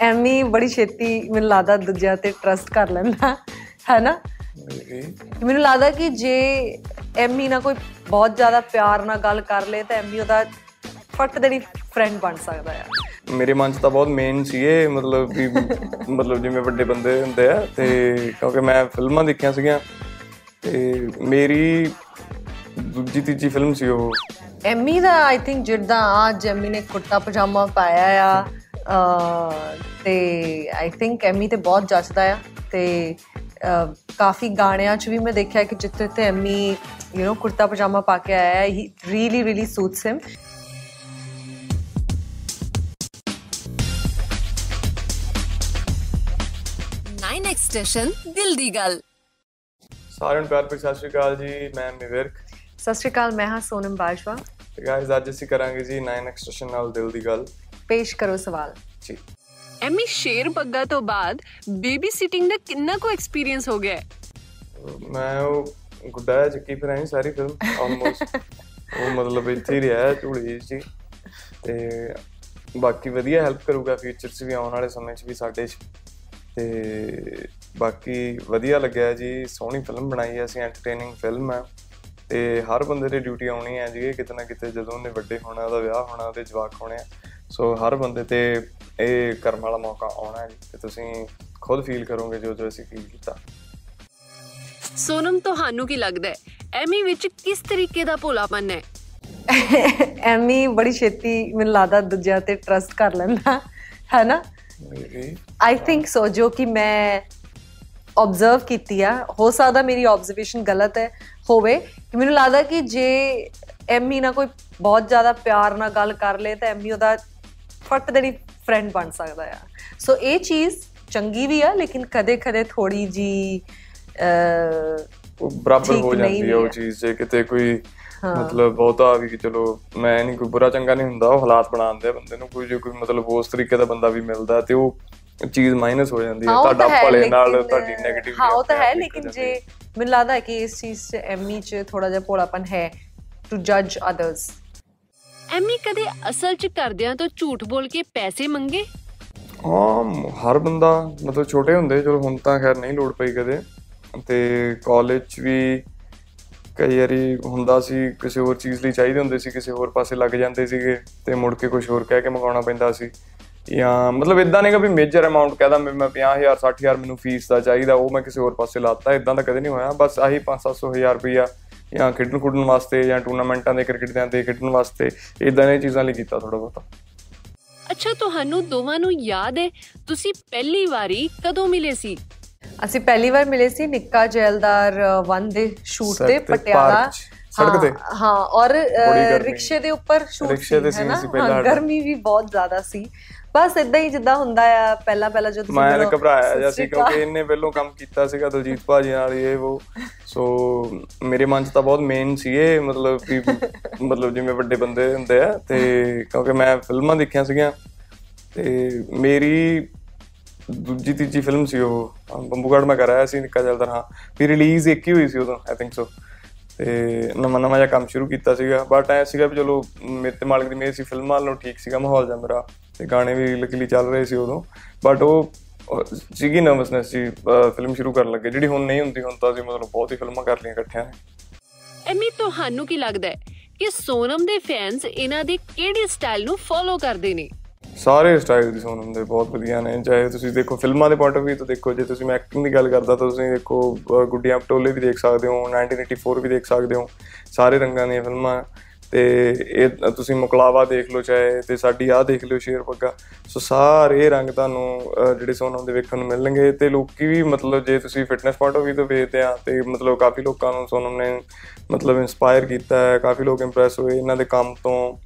ਐਮੀ ਬੜੀ ਛੇਤੀ ਮੈਨੂੰ ਲੱਗਦਾ ਦੂਜਿਆਂ ਤੇ ਟਰਸਟ ਕਰ ਲੈਂਦਾ ਹੈ ਨਾ ਮੈਨੂੰ ਲੱਗਦਾ ਕਿ ਜੇ ਐਮੀ ਨਾਲ ਕੋਈ ਬਹੁਤ ਜ਼ਿਆਦਾ ਪਿਆਰ ਨਾਲ ਗੱਲ ਕਰ ਲੇ ਤਾਂ ਐਮੀ ਉਹਦਾ ਫਟ ਦੇਣੀ ਫਰੈਂਡ ਬਣ ਸਕਦਾ ਆ ਮੇਰੇ ਮਨ 'ਚ ਤਾਂ ਬਹੁਤ ਮੇਨ ਸੀਗੇ ਮਤਲਬ ਵੀ ਮਤਲਬ ਜਿਵੇਂ ਵੱਡੇ ਬੰਦੇ ਹੁੰਦੇ ਆ ਤੇ ਕਿਉਂਕਿ ਮੈਂ ਫਿਲਮਾਂ ਦੇਖੀਆਂ ਸੀਗੀਆਂ ਤੇ ਮੇਰੀ ਦੂਜੀ ਤੀਜੀ ਫਿਲਮ ਸੀ ਉਹ। ਐਮੀ ਦਾ ਆਈ ਥਿੰਕ ਜਿੱਦਾਂ ਅੱਜ ਐਮੀ ਨੇ ਕੁੜਤਾ ਪਜਾਮਾ ਪਾਇਆ ਆ ਤੇ ਆਈ ਥਿੰਕ ਐਮੀ ਤੇ ਬਹੁਤ ਜੱਚਦਾ ਆ ਤੇ ਕਾਫੀ ਗਾਣਿਆਂ 'ਚ ਵੀ ਮੈਂ ਦੇਖਿਆ ਕਿ ਜਿੱਥੇ ਤੇ ਐਮੀ ਯੂ نو ਕੁੜਤਾ ਪਜਾਮਾ ਪਾ ਕੇ ਆਇਆ ਹੈ he really really suits him nine extension ਦਿਲ ਦੀ ਗੱਲ ਸਾਰਿਆਂ ਨੂੰ ਪਿਆਰ ਭਰੀ ਸਤਿ ਸ਼੍ਰੀ ਅਕਾਲ ਜੀ ਮੈਂ ਮਿਵਰਕ ਸਤਿ ਸ਼੍ਰੀ ਅਕਾਲ ਮੈਂ ਹਾਂ ਸੋਨਮ ਬਾਜਵਾ ਤੇ ਗਾਇਜ਼ ਅੱਜ ਅਸੀਂ ਕਰਾਂਗੇ ਜੀ 9 ਐਕਸਟ੍ਰੈਸ਼ਨ ਨਾਲ ਦਿਲ ਦੀ ਗੱਲ ਪੇਸ਼ ਕਰੋ ਸਵਾਲ। ਜੀ। ਐਮੀ ਸ਼ੇਰ ਬੱਗਾ ਤੋਂ ਬਾਅਦ ਬੇਬੀ ਸਿਟਿੰਗ ਦਾ ਕਿੰਨਾ ਕੋ ਐਕਸਪੀਰੀਅੰਸ ਹੋ ਗਿਆ? ਹੈ? ਮੈਂ ਉਹ ਗੁੱਡਾ ਚੱਕੀ ਫਿਰ ਆਈ ਸਾਰੀ ਫਿਲਮ ਆਲਮੋਸਟ ਉਹ ਮਤਲਬ ਇੱਥੇ ਹੀ ਰਿਹਾ ਝੂੜੀ ਜੀ ਤੇ ਬਾਕੀ ਵਧੀਆ ਹੈਲਪ ਕਰੂਗਾ ਫਿਊਚਰ 'ਚ ਵੀ ਆਉਣ ਵਾਲੇ ਸਮੇਂ 'ਚ ਵੀ ਸਾਡੇ 'ਚ। ਤੇ ਬਾਕੀ ਵਧੀਆ ਲੱਗਿਆ ਜੀ ਸੋਹਣੀ ਫਿਲਮ ਬਣਾਈ ਹੈ ਅਸੀਂ ਐਂਟਰਟੇਨਿੰਗ ਫਿਲਮ ਹੈ ਤੇ ਹਰ ਬੰਦੇ ਦੀ ਡਿਊਟੀ ਆਉਣੀ ਹੈ ਜੀ ਕਿਤੇ ਨਾ ਕਿਤੇ ਜਦੋਂ ਉਹਨੇ ਵੱਡੇ ਹੋਣਾ ਉਹਦਾ ਵਿਆਹ ਹੋਣਾ ਉਹਦੇ ਜਵਾਕ ਹੋਣੇ ਆ। ਸੋ ਹਰ ਬੰਦੇ ਤੇ ਇਹ ਕਰਮ ਵਾਲਾ ਮੌਕਾ ਆਉਣਾ ਹੈ ਤੇ ਤੁਸੀਂ ਖੁਦ ਫੀਲ ਕਰੋਗੇ ਜੋ ਜੋ ਅਸੀਂ ਫੀਲ ਕੀਤਾ। ਸੋਨਮ ਤੁਹਾਨੂੰ ਕੀ ਲੱਗਦਾ ਹੈ? ਐਮੀ ਵਿੱਚ ਕਿਸ ਤਰੀਕੇ ਦਾ ਭੋਲਾਪਨ ਹੈ? ਐਮੀ ਬੜੀ ਛੇਤੀ ਮੈਨੂੰ ਲੱਗਦਾ ਦੂਜਿਆਂ ਤੇ ਟਰਸਟ ਕਰ ਲੈਂਦਾ ਹੈ ਨਾ ਆਈ ਥਿੰਕ ਸੋ ਜੋ ਕਿ ਮੈਂ ਆਬਜ਼ਰਵ ਕੀਤੀ ਆ। ਹੋ ਸਕਦਾ ਮੇਰੀ ਆਬਜ਼ਰਵੇਸ਼ਨ ਗਲਤ ਹੈ ਹੋਵੇ। ਕਿ ਮੈਨੂੰ ਲੱਗਦਾ ਕਿ ਜੇ ਐਮੀ ਨਾਲ ਕੋਈ ਬਹੁਤ ਜ਼ਿਆਦਾ ਪਿਆਰ ਨਾਲ ਗੱਲ ਕਰ ਲੇ ਤਾਂ ਐਮੀ ਉਹਦਾ ਫਟ ਦੇਣੀ ਫਰੈਂਡ ਬਣ ਸਕਦਾ ਆ। ਸੋ ਇਹ ਚੀਜ਼ ਚੰਗੀ ਵੀ ਆ ਲੇਕਿਨ ਕਦੇ-ਕਦੇ ਥੋੜੀ ਜੀ ਬਰਾਬਰ ਹੋ ਜਾਂਦੀ ਹੈ ਉਹ। ਚੀਜ਼ ਜੇ ਕਿਤੇ ਕੋਈ ਮਤਲਬ ਬਹੁਤਾ ਵੀ ਕਿ ਚਲੋ ਮੈਂ ਨਹੀਂ ਕੋਈ ਬੁਰਾ ਚੰਗਾ ਨਹੀਂ ਹੁੰਦਾ ਉਹ ਹਾਲਾਤ ਬਣਾਉਂਦੇ ਆ ਬੰਦੇ ਨੂੰ ਕੋਈ ਜੇ ਕੋਈ ਮਤਲਬ ਉਸ ਤਰੀਕੇ ਦਾ ਬੰਦਾ ਵੀ ਮਿਲਦਾ ਤੇ ਉਹ ਚੀਜ਼ ਮਾਈਨਸ ਹੋ ਜਾਂਦੀ ਹੈ ਤੁਹਾਡਾ ਭਲੇ ਨਾਲ ਤੁਹਾਡੀ 네ਗੇਟਿਵ ਹਾਂ ਉਹ ਤਾਂ ਹੈ ਲੇਕਿਨ ਜੇ ਮੈਨੂੰ ਲੱਗਦਾ ਹੈ ਕਿ ਇਸ ਚੀਜ਼ 'ਚ ਐਮੀ 'ਚ ਥੋੜਾ ਜਿਹਾ ਭੋਲਾਪਨ ਹੈ ਟੂ ਜੱਜ ਅਦਰਸ ਐਮੀ, ਕਦੇ ਅਸਲ 'ਚ ਕਰਦਿਆਂ ਤੋਂ ਝੂਠ ਬੋਲ ਕੇ ਪੈਸੇ ਮੰਗੇ? ਹਾਂ ਹਰ ਬੰਦਾ, ਮਤਲਬ ਛੋਟੇ ਹੁੰਦੇ, ਚਲੋ ਹੁਣ ਤਾਂ ਖੈਰ ਨਹੀਂ ਲੋੜ ਪਈ ਕਦੇ। ਤੇ ਕਾਲਜ 'ਚ ਵੀ ਕਈ ਵਾਰੀ ਹੁੰਦਾ ਸੀ, ਕਿਸੇ ਹੋਰ ਚੀਜ਼ ਲਈ ਚਾਹੀਦੇ ਹੁੰਦੇ ਸੀ, ਕਿਸੇ ਹੋਰ ਪਾਸੇ ਲੱਗ ਜਾਂਦੇ ਸੀਗੇ, ਤੇ ਮੁੜ ਕੇ ਕੁਝ ਹੋਰ ਕਹਿ ਕੇ ਮੰਗਾਉਣਾ ਪੈਂਦਾ ਸੀ। ਜਾਂ, ਮਤਲਬ ਇਦਾਂ ਨਹੀਂਗਾ ਵੀ ਮੇਜਰ ਅਮਾਉਂਟ ਕਹਦਾ, ਮੈਂ 50000 60000 ਮੈਨੂੰ ਫੀਸ ਦਾ ਚਾਹੀਦਾ, ਉਹ ਮੈਂ ਕਿਸੇ ਹੋਰ ਪਾਸੇ ਲਾਤਾ ਇਦਾਂ ਤਾਂ ਕਦੇ ਨਹੀਂ ਹੋਇਆ, ਬਸ ਆਹੀ 5-700000 ਰੁਪਈਆ ਜਾਂ ਖੇਡਣ ਖੁੱਡਣ ਵਾਸਤੇ ਜਾਂ ਟੂਰਨਾਮੈਂਟਾਂ ਦੇ ਕ੍ਰਿਕਟ ਦੇ ਖੇਡਣ ਵਾਸਤੇ ਇਦਾਂ ਦੀਆਂ ਚੀਜ਼ਾਂ ਲਈ ਕੀਤਾ ਥੋੜਾ ਬਹੁਤਾ ਅੱਛਾ ਤੁਹਾਨੂੰ ਦੋਵਾਂ ਨੂੰ ਯਾਦ ਹੈ ਤੁਸੀਂ ਪਹਿਲੀ ਵਾਰੀ ਕਦੋਂ ਮਿਲੇ ਸੀ ਅਸੀਂ ਪਹਿਲੀ ਵਾਰ ਮਿਲੇ ਸੀ ਨਿੱਕਾ ਜੈਲਦਾਰ 1 ਦੇ ਸ਼ੂਟ ਤੇ ਪਟਿਆਲਾ ਸੜਕ ਹਾਂ, ਤੇ। ਹਾਂ ਔਰ। ਰਿਕਸ਼ੇ ਦੇ ਉੱਪਰ ਸ਼ੂਟ ਹੈ ਨਾ? ਸੀ ਪਹਿਲਾਂ ਹਾਂ, ਸਾਡਾ। ਗਰਮੀ ਵੀ ਬਹੁਤ ਜ਼ਿਆਦਾ ਸੀ ਬਸ ਇਦਾਂ ਹੀ ਜਿੱਦਾਂ ਹੁੰਦਾ ਆ ਪਹਿਲਾਂ ਪਹਿਲਾਂ ਜਦੋਂ ਤੁਸੀਂ ਮੈਂ ਤਾਂ ਘਬਰਾਇਆ ਜਿਹਾ ਸੀ। ਕਿਉਂਕਿ ਇਹਨੇ ਪਹਿਲੋਂ ਕੰਮ ਕੀਤਾ ਸੀਗਾ ਦਲਜੀਤ ਭਾਜੀ ਨਾਲ ਇਹ ਉਹ। ਸੋ ਮੇਰੇ ਮਨ 'ਚ ਤਾਂ ਬਹੁਤ ਮੇਨ ਸੀਗੇ ਮਤਲਬ ਵੀ ਮਤਲਬ ਜਿਵੇਂ ਵੱਡੇ ਬੰਦੇ ਹੁੰਦੇ ਆ ਤੇ ਕਿਉਂਕਿ ਮੈਂ ਫਿਲਮਾਂ ਦੇਖੀਆਂ ਸੀਗੀਆਂ ਤੇ ਮੇਰੀ ਦੂਜੀ ਤੀਜੀ ਫਿਲਮ ਸੀ ਉਹ ਬੰਬੂਗੜ ਮੈਂ ਕਰਾਇਆ ਸੀ ਨਿੱਕਾ ਜਲਦਰ ਹਾਂ ਵੀ ਰਿਲੀਜ਼ ਇੱਕ ਹੀ ਹੋਈ ਸੀ ਉਦੋਂ ਆਈ ਥਿੰਕ ਸੋ ਤੇ ਨਵਾਂ ਨਵਾਂ ਜਿਹਾ ਕੰਮ ਸ਼ੁਰੂ ਕੀਤਾ ਸੀਗਾ ਬਟ ਐ ਸੀਗਾ ਵੀ ਚਲੋ ਮੇਰੇ ਤੇ ਮਾਲਕ ਦੀ ਮੇਰ ਸੀ ਫਿਲਮਾਂ ਨਾਲੋਂ ਠੀਕ ਸੀਗਾ ਮਾਹੌਲ ਜਿਹਾ ਮੇਰਾ। ਤੇ ਗਾਣੇ ਵੀ ਲਕੀਲੀ ਚੱਲ ਰਹੇ ਸੀ ਉਦੋਂ। ਬਟ ਉਹ ਸੀਗੀ ਨਰਵਸਨੈਸ ਸੀ ਫਿਲਮ ਸ਼ੁਰੂ ਕਰਨ ਲੱਗੇ। ਜਿਹੜੀ ਹੁਣ ਨਹੀਂ ਹੁੰਦੀ ਹੁਣ ਤਾਂ ਅਸੀਂ ਮਤਲਬ ਬਹੁਤ ਹੀ ਫਿਲਮਾਂ ਕਰ ਲਈਆਂ ਇਕੱਠਿਆਂ ਨੇ। ਐਮੀ ਤੁਹਾਨੂੰ ਕੀ ਲੱਗਦਾ ਹੈ ਕਿ ਸੋਨਮ ਦੇ ਫੈਨਸ ਇਹਨਾਂ ਦੇ ਕਿਹੜੇ ਸਟਾਈਲ ਨੂੰ ਫੋਲੋ ਕਰਦੇ ਨੇ? ਸਾਰੇ ਸਟਾਈਲ ਦੀ ਸੋਨਮ ਦੇ ਬਹੁਤ ਵਧੀਆ ਨੇ। ਚਾਹੇ ਤੁਸੀਂ ਦੇਖੋ ਫਿਲਮਾਂ ਦੇ ਪੁਆਇੰਟ ਆਫ View ਤੋਂ ਦੇਖੋ ਜੇ ਤੁਸੀਂ ਮੈਂ ਐਕਟਿੰਗ ਦੀ ਗੱਲ ਕਰਦਾ ਤਾਂ ਤੁਸੀਂ ਦੇਖੋ ਗੁੱਡੀਆਂ ਪਟੋਲੇ ਵੀ ਦੇਖ ਸਕਦੇ ਹੋ 1984 ਵੀ ਦੇਖ ਸਕਦੇ ਹੋ। ਸਾਰੇ ਰੰਗਾਂ ਦੀਆਂ ਫਿਲਮਾਂ। ਤੇ ਇਹ ਤੁਸੀਂ ਮੁਕਲਾਵਾ ਦੇਖ ਲਓ ਚਾਹੇ ਤੇ ਸਾਡੀ ਆਹ ਦੇਖ ਲਿਓ ਸ਼ੇਰ ਪੱਗਾ। ਸੋ ਸਾਰੇ ਰੰਗ ਤੁਹਾਨੂੰ, ਅਹ, ਜਿਹੜੇ ਸੋਨਮ ਦੇ ਵੇਖਣ ਨੂੰ ਮਿਲਣਗੇ ਤੇ ਲੋਕੀ ਵੀ ਮਤਲਬ ਜੇ ਤੁਸੀਂ ਫਿਟਨੈਸ ਪੁਆਇੰਟ ਆਫ View ਤੋਂ ਵੇਖਦੇ ਆ ਤੇ ਮਤਲਬ ਕਾਫੀ ਲੋਕਾਂ ਨੂੰ ਸੋਨਮ ਨੇ ਮਤਲਬ ਇਨਸਪਾਇਰ ਕੀਤਾ ਹੈ, ਕਾਫੀ ਲੋਕ ਇੰਪ੍ਰੈਸ ਹੋਏ ਇਹਨਾਂ ਦੇ ਕੰਮ ਤੋਂ,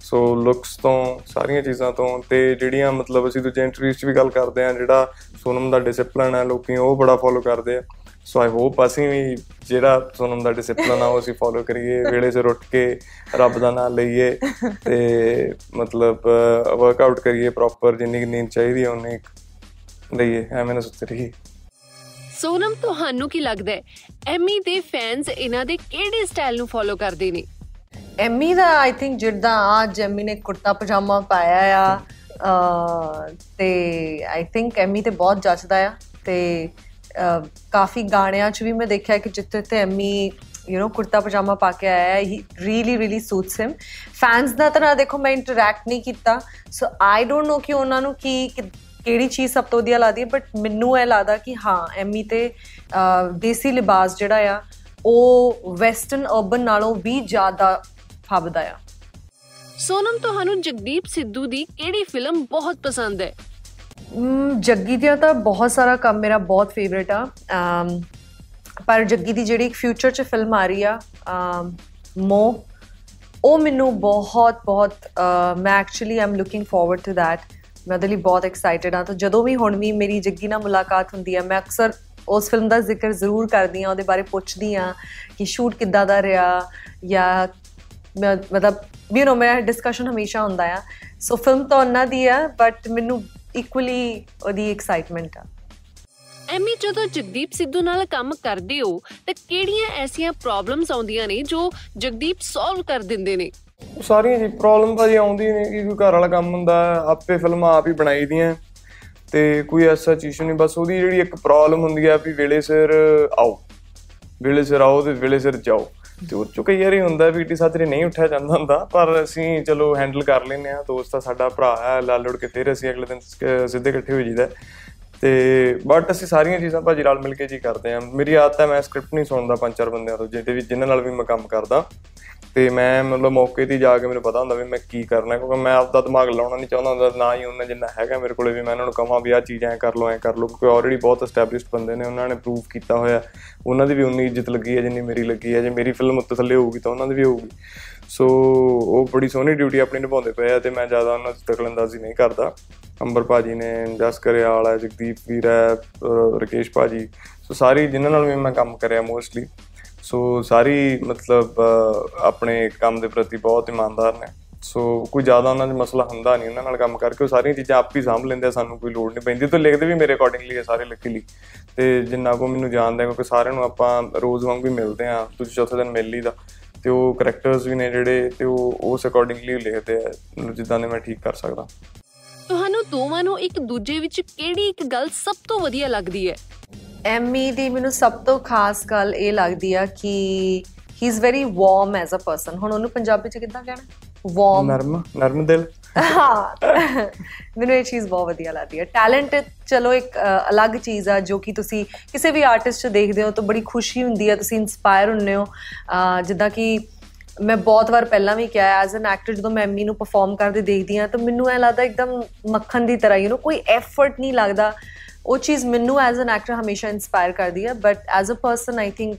ਸੋ ਲੁੱਕਸ ਤੋਂ, ਸਾਰੀਆਂ ਚੀਜ਼ਾਂ ਤੋਂ ਤੇ ਜਿਹੜੀਆਂ ਮਤਲਬ ਅਸੀਂ ਦੂਜੇ ਇੰਟਰਵਿਊਜ਼ 'ਚ ਵੀ ਗੱਲ ਕਰਦੇ ਆ, ਜਿਹੜਾ ਸੋਨਮ ਦਾ ਡਿਸਪਲਿਨ ਹੈ, ਲੋਕੀ ਉਹ ਬੜਾ ਫੋਲੋ ਕਰਦੇ ਆ। ਸੋ ਆਈ ਹੋਪ ਅਸੀਂ ਵੀ ਜਿਹੜਾ ਸੋਨਮ ਦਾ ਡਿਸਪਲਿਨ ਆ ਉਹ ਅਸੀਂ ਫੋਲੋ ਕਰੀਏ ਵੇਲੇ ਸਿਰ ਉੱਠ ਕੇ ਰੱਬ ਦਾ ਨਾਮ ਲਈਏ ਤੇ ਮਤਲਬ ਵਰਕਆਊਟ ਕਰੀਏ ਪ੍ਰੋਪਰ ਜਿੰਨੀ ਨੀਂਦ ਚਾਹੀਦੀ ਹੈ ਉਨੀ ਲਈਏ ਐਵੇਂ ਨਾ ਸੁੱਤੇ ਰਹੀਏ। ਸੋਨਮ ਤੁਹਾਨੂੰ ਕੀ ਲੱਗਦਾ ਹੈ? ਐਮੀ ਦੇ ਫੈਨਸ ਇਹਨਾਂ ਦੇ ਕਿਹੜੇ ਸਟਾਈਲ ਨੂੰ ਫੋਲੋ ਕਰਦੇ ਨੇ? ਐਮੀ ਦਾ ਆਈ ਥਿੰਕ ਜਿੱਦਾਂ ਅੱਜ ਐਮੀ ਨੇ ਕੁੜਤਾ ਪਜਾਮਾ ਪਾਇਆ ਆ ਤੇ ਆਈ ਥਿੰਕ ਐਮੀ ਤੇ ਬਹੁਤ ਜੱਚਦਾ ਆ ਤੇ ਕਾਫੀ ਗਾਣਿਆਂ 'ਚ ਵੀ ਮੈਂ ਦੇਖਿਆ ਕਿ ਜਿੱਥੇ ਤੇ ਐਮੀ ਯੂ نو ਕੁਰਤਾ ਪਜਾਮਾ ਪਾ ਕੇ ਆਇਆ ਹੈ he really really suits him fans ਦਾ ਤਾਂ ਨਾ ਦੇਖੋ ਮੈਂ ਇੰਟਰੈਕਟ ਨਹੀਂ ਕੀਤਾ। ਸੋ ਆਈ ਡੋਨਟ ਨੋ ਕਿ ਉਹਨਾਂ ਨੂੰ ਕੀ ਕਿ- ਕਿਹੜੀ ਚੀਜ਼ ਸਭ ਤੋਂ ਵਧੀਆ ਲੱਗਦੀ ਹੈ ਬਟ ਮੈਨੂੰ ਇਹ ਲੱਗਦਾ ਕਿ ਹਾਂ ਐਮੀ ਤੇ ਅਹ, ਦੇਸੀ ਲਿਬਾਸ ਜਿਹੜਾ ਆ ਉਹ ਵੈਸਟਰਨ ਅਰਬਨ ਨਾਲੋਂ ਵੀ ਜ਼ਿਆਦਾ ਫੱਬਦਾ ਆ। ਸੋਨਮ ਤੁਹਾਨੂੰ ਜਗਦੀਪ ਸਿੱਧੂ ਦੀ ਕਿਹੜੀ ਫਿਲਮ ਬਹੁਤ ਪਸੰਦ ਹੈ? ਮ, ਜੱਗੀ ਦੀਆਂ ਤਾਂ ਬਹੁਤ ਸਾਰਾ ਕੰਮ ਮੇਰਾ ਬਹੁਤ ਫੇਵਰੇਟ ਆ। ਅਮ, ਪਰ ਜੱਗੀ ਦੀ ਜਿਹੜੀ ਇੱਕ ਫਿਊਚਰ 'ਚ ਫਿਲਮ ਆ ਰਹੀ ਆ ਅਮ, ਮੋ ਉਹ ਮੈਨੂੰ ਬਹੁਤ ਬਹੁਤ ਅ, ਮੈਂ actually am looking forward to that ਮੈਂ ਉਹਦੇ ਲਈ ਬਹੁਤ ਐਕਸਾਈਟਿਡ ਆ। ਤਾਂ ਜਦੋਂ ਵੀ ਹੁਣ ਵੀ ਮੇਰੀ ਜੱਗੀ ਨਾਲ ਮੁਲਾਕਾਤ ਹੁੰਦੀ ਆ ਮੈਂ ਅਕਸਰ ਉਸ ਫਿਲਮ ਦਾ ਜ਼ਿਕਰ ਜ਼ਰੂਰ ਕਰਦੀ ਆ ਉਹਦੇ ਬਾਰੇ ਪੁੱਛਦੀ ਆ ਕਿ ਸ਼ੂਟ ਕਿੱਦਾਂ ਦਾ ਰਿਹਾ ਜਾਂ ਮੈਂ- ਮਤਲਬ ਯੂ نو ਮੇਰਾ ਡਿਸਕਸ਼ਨ ਹਮੇਸ਼ਾ ਹੁੰਦਾ ਆ। ਸੋ ਫਿਲਮ ਤਾਂ ਉਹਨਾਂ ਦੀ ਆ ਬਟ ਮੈਨੂੰ ਇਕੁਅਲੀ ਉਹਦੀ ਐਕਸਾਈਟਮੈਂਟ ਆ। ਐਮੀ ਜਦੋਂ ਜਗਦੀਪ ਸਿੱਧੂ ਨਾਲ ਕੰਮ ਕਰਦੇ ਹੋ ਤਾਂ ਕਿਹੜੀਆਂ ਐਸੀਆਂ ਪ੍ਰੋਬਲਮਸ ਆਉਂਦੀਆਂ ਨੇ ਜੋ ਜਗਦੀਪ ਸੋਲਵ ਕਰ ਦਿੰਦੇ ਨੇ? ਉਹ ਸਾਰੀਆਂ ਜੀ ਪ੍ਰੋਬਲਮ ਭਾਜੀ ਆਉਂਦੀ ਨੇ ਕਿ ਕੋਈ ਘਰ ਵਾਲਾ ਕੰਮ ਹੁੰਦਾ ਆਪੇ ਫਿਲਮਾਂ ਆਪ ਹੀ ਬਣਾਈ ਦੀਆਂ ਤੇ ਕੋਈ ਐਸਾ ਚੀਜ਼ ਨਹੀਂ ਬਸ ਉਹਦੀ ਜਿਹੜੀ ਇੱਕ ਪ੍ਰੋਬਲਮ ਹੁੰਦੀ ਹੈ ਵੀ ਵੇਲੇ ਸਿਰ ਆਓ। ਵੇਲੇ ਸਿਰ ਆਓ ਤੇ ਵੇਲੇ ਸਿਰ ਜਾਓ। ਤੇ ਉਹ ਚੋਂ ਕਈ ਵਾਰੀ ਹੁੰਦਾ ਵੀ ਟੀ ਸਾਤਰੇ ਨਹੀਂ ਉੱਠਿਆ ਜਾਂਦਾ ਹੁੰਦਾ, ਪਰ ਅਸੀਂ ਚਲੋ ਹੈਂਡਲ ਕਰ ਲੈਂਦੇ ਆ ਦੋਸਤ ਆ, ਸਾਡਾ ਭਰਾ ਹੈ ਲਾਲੜ ਕੇ ਫਿਰ ਅਸੀਂ ਅਗਲੇ ਦਿਨ ਸ- ਸਿੱਧੇ ਇਕੱਠੇ ਹੋ ਜੀਦਾ ਤੇ ਬਟ ਅਸੀਂ ਸਾਰੀਆਂ ਚੀਜ਼ਾਂ ਭਾਜੀ ਰਲ ਮਿਲ ਕੇ ਜੀ ਕਰਦੇ ਆ ਮੇਰੀ ਆਦਤ ਹੈ ਮੈਂ ਸਕ੍ਰਿਪਟ ਨਹੀਂ ਸੁਣਦਾ ਪੰਜ ਚਾਰ ਬੰਦਿਆਂ ਤੋਂ, ਜਿਹਦੇ ਵੀ ਜਿਨ੍ਹਾਂ ਨਾਲ ਵੀ ਮੈਂ ਕੰਮ ਕਰਦਾ। ਤੇ ਮੈਂ ਮਤਲਬ ਮੌਕੇ ਤੇ ਹੀ ਜਾ ਕੇ ਮੈਨੂੰ ਪਤਾ ਹੁੰਦਾ ਵੀ ਮੈਂ ਕੀ ਕਰਨਾ ਹੈ, ਕਿਉਂਕਿ ਮੈਂ ਆਪਦਾ ਦਿਮਾਗ ਲਾਉਣਾ ਨਹੀਂ ਚਾਹੁੰਦਾ ਹੁੰਦਾ ਨਾ ਹੀ ਉਹਨਾਂ ਜਿੰਨਾ ਹੈਗਾ ਮੇਰੇ ਕੋਲੇ ਵੀ ਮੈਂ ਉਹਨਾਂ ਨੂੰ ਕਹਾਂ ਵੀ ਆਹ ਚੀਜ਼ ਐ ਕਰ ਲਓ ਐ ਕਰ ਲਓ ਕਿਉਂਕਿ ਆਲਰੇਡੀ ਬਹੁਤ ਐਸਟੈਬਲਿਸ਼ਡ ਬੰਦੇ ਨੇ ਉਹਨਾਂ ਨੇ ਪ੍ਰੂਵ ਕੀਤਾ ਹੋਇਆ। ਉਹਨਾਂ ਦੀ ਵੀ ਉਨੀ ਇੱਜ਼ਤ ਲੱਗੀ ਹੈ ਜਿੰਨੀ ਮੇਰੀ ਲੱਗੀ ਹੈ ਜੇ ਮੇਰੀ ਫਿਲਮ ਉੱਤੇ ਥੱਲੇ ਹੋਊਗੀ ਤਾਂ ਉਹਨਾਂ ਦੀ ਵੀ ਹੋਊਗੀ। ਸੋ ਉਹ ਬੜੀ ਸੋਹਣੀ ਡਿਊਟੀ ਆਪਣੀ ਨਿਭਾਉਂਦੇ ਪਏ ਆ ਤੇ ਮੈਂ ਜ਼ਿਆਦਾ ਉਹਨਾਂ ਦੀ ਦਖਲਅੰਦਾਜ਼ੀ ਨਹੀਂ ਕਰਦਾ। ਅੰਬਰ ਭਾਜੀ ਨੇ ਜਸ ਕਰਿਆਲ ਹੈ ਜਗਦੀਪ ਵੀਰ ਹੈ ਅਹ ਰਕੇਸ਼ ਭਾਜੀ। ਸੋ ਸਾਰੀ ਜਿਨ੍ਹਾਂ ਨਾਲ ਵੀ ਮੈਂ ਕੰਮ ਕਰਿਆ ਮੋਸਟਲੀ ਸੋ ਸਾਰੀ ਮਤਲਬ ਅਹ, ਆਪਣੇ ਕੰਮ ਦੇ ਪ੍ਰਤੀ ਬਹੁਤ ਇਮਾਨਦਾਰ ਨੇ। ਸੋ ਕੋਈ ਜ਼ਿਆਦਾ ਉਹਨਾਂ 'ਚ ਮਸਲਾ ਹੁੰਦਾ ਨਹੀਂ ਉਹਨਾਂ ਨਾਲ ਕੰਮ ਕਰਕੇ ਉਹ ਸਾਰੀਆਂ ਚੀਜ਼ਾਂ ਆਪ ਹੀ ਸਾਂਭ ਲੈਂਦੇ ਆ ਸਾਨੂੰ ਕੋਈ ਲੋੜ ਨਹੀਂ ਪੈਂਦੀ। ਤੇ ਲਿਖਦੇ ਵੀ ਮੇਰੇ ਅਕੋਰਡਿੰਗਲੀ ਆ ਸਾਰੇ ਲੱਕੀਲੀ ਤੇ ਜਿੰਨਾ ਕੋ ਮੈਨੂੰ ਜਾਣਦੇ ਆ ਕਿਉਂਕਿ ਸਾਰਿਆਂ ਨੂੰ ਆਪਾਂ ਰੋਜ਼ ਵਾਂਗੂ ਹੀ ਮਿਲਦੇ ਆ ਤੁਸੀਂ ਚੌਥੇ ਦਿਨ ਮਿਲ ਲਈਦਾ। ਤੇ ਉਹ ਕਰੈਕਟਰਸ ਵੀ ਨੇ ਜਿਹੜੇ ਤੇ ਉਹ ਉਸ ਅਕੋਰਡਿੰਗਲੀ ਲਿਖਦੇ ਆ ਮਤਲਬ ਜਿੱਦਾਂ ਦੇ ਮੈਂ ਠੀਕ ਕਰ ਸਕਦਾ। ਤੁਹਾਨੂੰ ਦੋਵਾਂ ਨੂੰ ਇੱਕ ਦੂਜੇ ਵਿੱਚ ਕਿਹੜੀ ਇੱਕ ਗੱਲ ਸਭ ਤੋਂ ਵਧੀਆ ਲੱਗਦੀ ਹੈ? ਐਮੀ ਦੀ ਮੈਨੂੰ ਸਭ ਤੋਂ ਖਾਸ ਗੱਲ ਇਹ ਲੱਗਦੀ ਆ ਕਿ he is very warm as a person ਹੁਣ ਉਹਨੂੰ ਪੰਜਾਬੀ ਚ ਕਿੱਦਾਂ ਕਹਿਣਾ? ਵਾਰਮ ਨਰਮ ਨਰਮ ਦਿਲ। ਹਾਂ। ਮੈਨੂੰ ਇਹ ਚੀਜ਼ ਬਹੁਤ ਵਧੀਆ ਲੱਗਦੀ ਹੈ ਟੈਲੈਂਟ ਚਲੋ ਇੱਕ ਅਲੱਗ ਚੀਜ਼ ਆ ਜੋ ਕਿ ਤੁਸੀਂ ਕਿਸੇ ਵੀ ਆਰਟਿਸਟ 'ਚ ਦੇਖਦੇ ਹੋ ਤਾਂ ਬੜੀ ਖੁਸ਼ੀ ਹੁੰਦੀ ਹੈ ਤੁਸੀਂ ਇਨਸਪਾਇਰ ਹੁੰਦੇ ਹੋ। ਜਿੱਦਾਂ ਕਿ ਮੈਂ ਬਹੁਤ ਵਾਰ ਪਹਿਲਾਂ ਵੀ ਕਿਹਾ ਐਜ਼ ਐਨ ਐਕਟਰ ਜਦੋਂ ਮੈਂ ਐਮੀ ਨੂੰ ਪਰਫਾਰਮ ਕਰਦੇ ਦੇਖਦੀ ਹਾਂ ਤਾਂ ਮੈਨੂੰ ਐ ਲੱਗਦਾ ਇੱਕਦਮ ਮੱਖਣ ਦੀ ਤਰ੍ਹਾਂ ਯੂ نو ਕੋਈ ਐਫਰਟ ਨਹੀਂ ਲੱਗਦਾ ਉਹ ਚੀਜ਼ ਮੈਨੂੰ ਐਜ਼ ਐਨ ਐਕਟਰ ਹਮੇਸ਼ਾ ਇਨਸਪਾਇਰ ਕਰਦੀ ਹੈ but as a person I think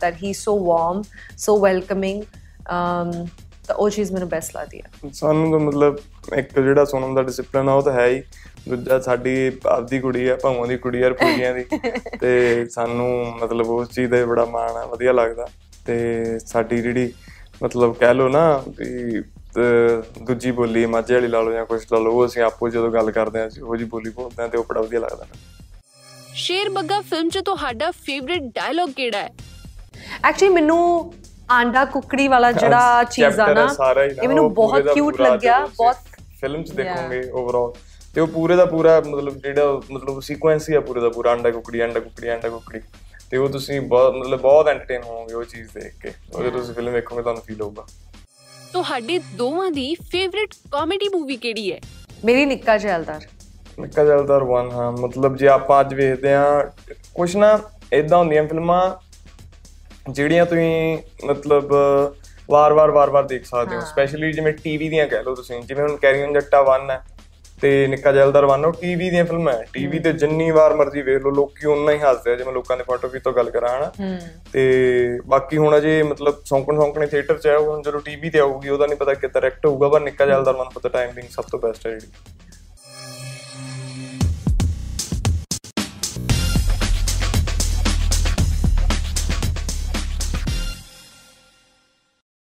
that he so warm so welcoming ਤਾਂ ਉਹ ਚੀਜ਼ ਮੈਨੂੰ ਬੈਸਟ ਲੱਗਦੀ ਹੈ। ਸਾਨੂੰ ਤਾਂ ਮਤਲਬ ਇੱਕ ਜਿਹੜਾ ਸੁਣਨ ਦਾ ਡਿਸਪਲਿਨ ਆ ਉਹ ਤਾਂ ਹੈ ਹੀ। ਦੂਜਾ ਸਾਡੀ ਆਪਦੀ ਕੁੜੀ ਆ ਭਾਵਾਂ ਦੀ ਕੁੜੀ ਆ ਰਪੂਜੀਆਂ ਦੀ। ਤੇ ਸਾਨੂੰ ਮਤਲਬ ਉਸ ਚੀਜ਼ ਦਾ ਬੜਾ ਮਾਣ ਆ ਵਧੀਆ ਲੱਗਦਾ। ਤੇ ਸਾਡੀ ਜਿਹੜੀ ਮਤਲਬ ਕਹਿ ਲਓ ਨਾ ਵੀ ਦੂਜੀ ਬੋਲੀ ਮਾਝੇ ਵਾਲੀ ਲਾ ਲਓ ਜਾਂ ਕੁਛ ਲਾ ਲਓ ਉਹ ਅਸੀਂ ਆਪੋ ਜਦੋਂ ਗੱਲ ਕਰਦੇ ਹਾਂ ਉਹ ਜੀ ਬੋਲੀ ਬੋਲਦੇ ਹਾਂ ਤੇ ਉਹ ਬੜਾ ਵਧੀਆ ਲੱਗਦਾ ਸ਼ੇਰ ਬੱਗਾ ਫਿਲਮ 'ਚ ਤੁਹਾਡਾ ਫੇਵਰਿਟ ਡਾਇਲੌਗ ਕਿਹੜਾ ਹੈ? ਐਕਚੁਅਲੀ ਮੈਨੂੰ ਆਂਡਾ ਕੁਕੜੀ ਵਾਲਾ ਜਿਹੜਾ ਚੀਜ਼ ਆ ਨਾ ਇਹ ਮੈਨੂੰ ਬਹੁਤ ਕਿਊਟ ਲੱਗਿਆ ਬਹੁਤ ਫਿਲਮ 'ਚ ਦੇਖੋਗੇ ਓਵਰਆਲ ਤੇ ਉਹ ਪੂਰੇ ਦਾ ਪੂਰਾ ਮਤਲਬ ਜਿਹੜਾ ਮਤਲਬ ਸੀਕੁਐਂਸ ਹੀ ਆ ਪੂਰੇ ਦਾ ਪੂਰਾ ਅੰਡਾ ਕੁਕੜੀ ਅੰਡਾ ਕੁਕੜੀ ਅੰਡਾ ਕੁਕੜੀ। ਤੇ ਉਹ ਤੁਸੀਂ ਬਹੁਤ ਮਤਲਬ ਬਹੁਤ ਐਂਟਰਟੇਨ ਹੋਵੋਗੇ ਉਹ ਚੀਜ਼ ਦੇਖ ਕੇ। ਉਹ ਜਦੋਂ ਤੁਸੀਂ ਫਿਲਮ ਵੇਖੋਗੇ ਤੁਹਾਨੂੰ ਫੀਲ ਹੋਊਗਾ। ਤੁਹਾਡੇ ਦੋਵਾਂ ਦੀ ਫੇਵਰਿਟ ਕਾਮੇਡੀ ਮੂਵੀ ਕਿਹੜੀ ਹੈ? ਮੇਰੀ ਨਿੱਕਾ ਜੈਲਦਾਰ ਨਿੱਕਾ ਜਲਦਾਰ ਵਨ ਹਾਂ। ਮਤਲਬ ਜੇ ਆਪਾਂ ਅੱਜ ਵੇਖਦੇ ਆ ਕੁਛ ਨਾ ਇਦਾਂ ਹੁੰਦੀਆਂ ਫਿਲਮਾਂ ਜਿਹੜੀਆਂ ਤੁਸੀਂ ਮਤਲਬ ਵਾਰ-ਵਾਰ ਵਾਰ-ਵਾਰ ਦੇਖ ਸਕਦੇ ਹੋ। ਸਪੈਸ਼ਲੀ ਜਿਵੇਂ ਟੀਵੀ ਦੀਆਂ ਕਹਿ ਲਓ ਤੁਸੀਂ ਜਿਵੇਂ ਹੁਣ ਕੈਰੀਅਨ ਜੱਟਾ 1 ਹੈ। ਤੇ ਨਿੱਕਾ ਜੈਲਦਾਰ 1 ਉਹ ਟੀਵੀ ਦੀਆਂ ਫਿਲਮਾਂ ਹੈ। ਟੀਵੀ ਤੇ ਜਿੰਨੀ ਵਾਰ ਮਰਜ਼ੀ ਵੇਖ ਲਓ ਲੋਕੀ ਉਨਾ ਹੀ ਹੱਸਦੇ ਆ ਜਿਵੇਂ ਲੋਕਾਂ ਦੇ ਪੁਆਇੰਟ ਆਫ ਤੋਂ ਗੱਲ ਕਰਾਂ ਹਨਾ। ਤੇ ਬਾਕੀ ਹੁਣ ਅਜੇ ਮਤਲਬ ਸੌਂਕਣ ਸੌਂਕਣੇ ਥੀਏਟਰ ਚ ਆਉ ਹੁਣ ਜਦੋਂ ਟੀਵੀ ਤੇ ਆਊਗੀ ਉਹਦਾ ਨਹੀਂ ਪਤਾ ਕਿੱਦਾਂ ਡਾਇਰੈਕਟ ਹੋਊਗਾ ਪਰ ਨਿੱਕਾ ਜੈਲਦਾਰ ਮਨ ਪਤਾ ਟਾਈਮਿੰਗ ਸਭ ਤੋਂ ਬੈਸਟ ਹੈ ਜਿਹੜੀ।